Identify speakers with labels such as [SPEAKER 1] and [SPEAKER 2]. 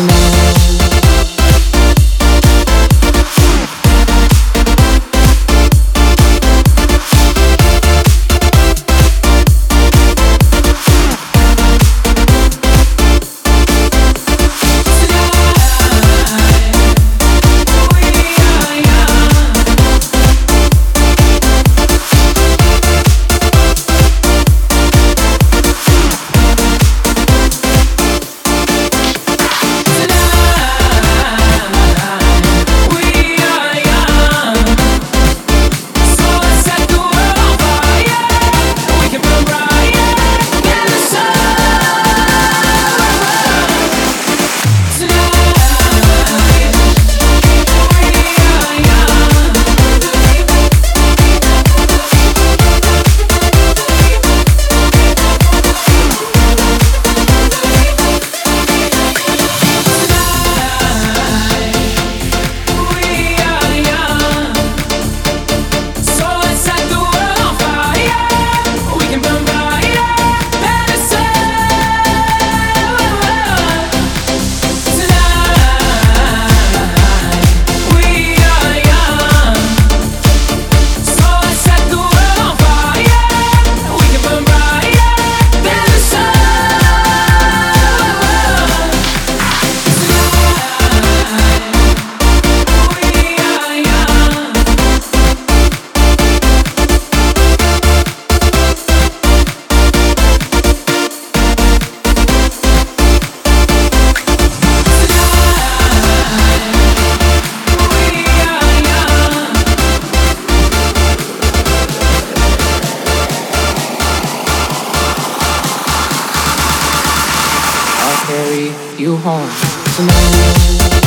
[SPEAKER 1] tonight. Carry you home tonight.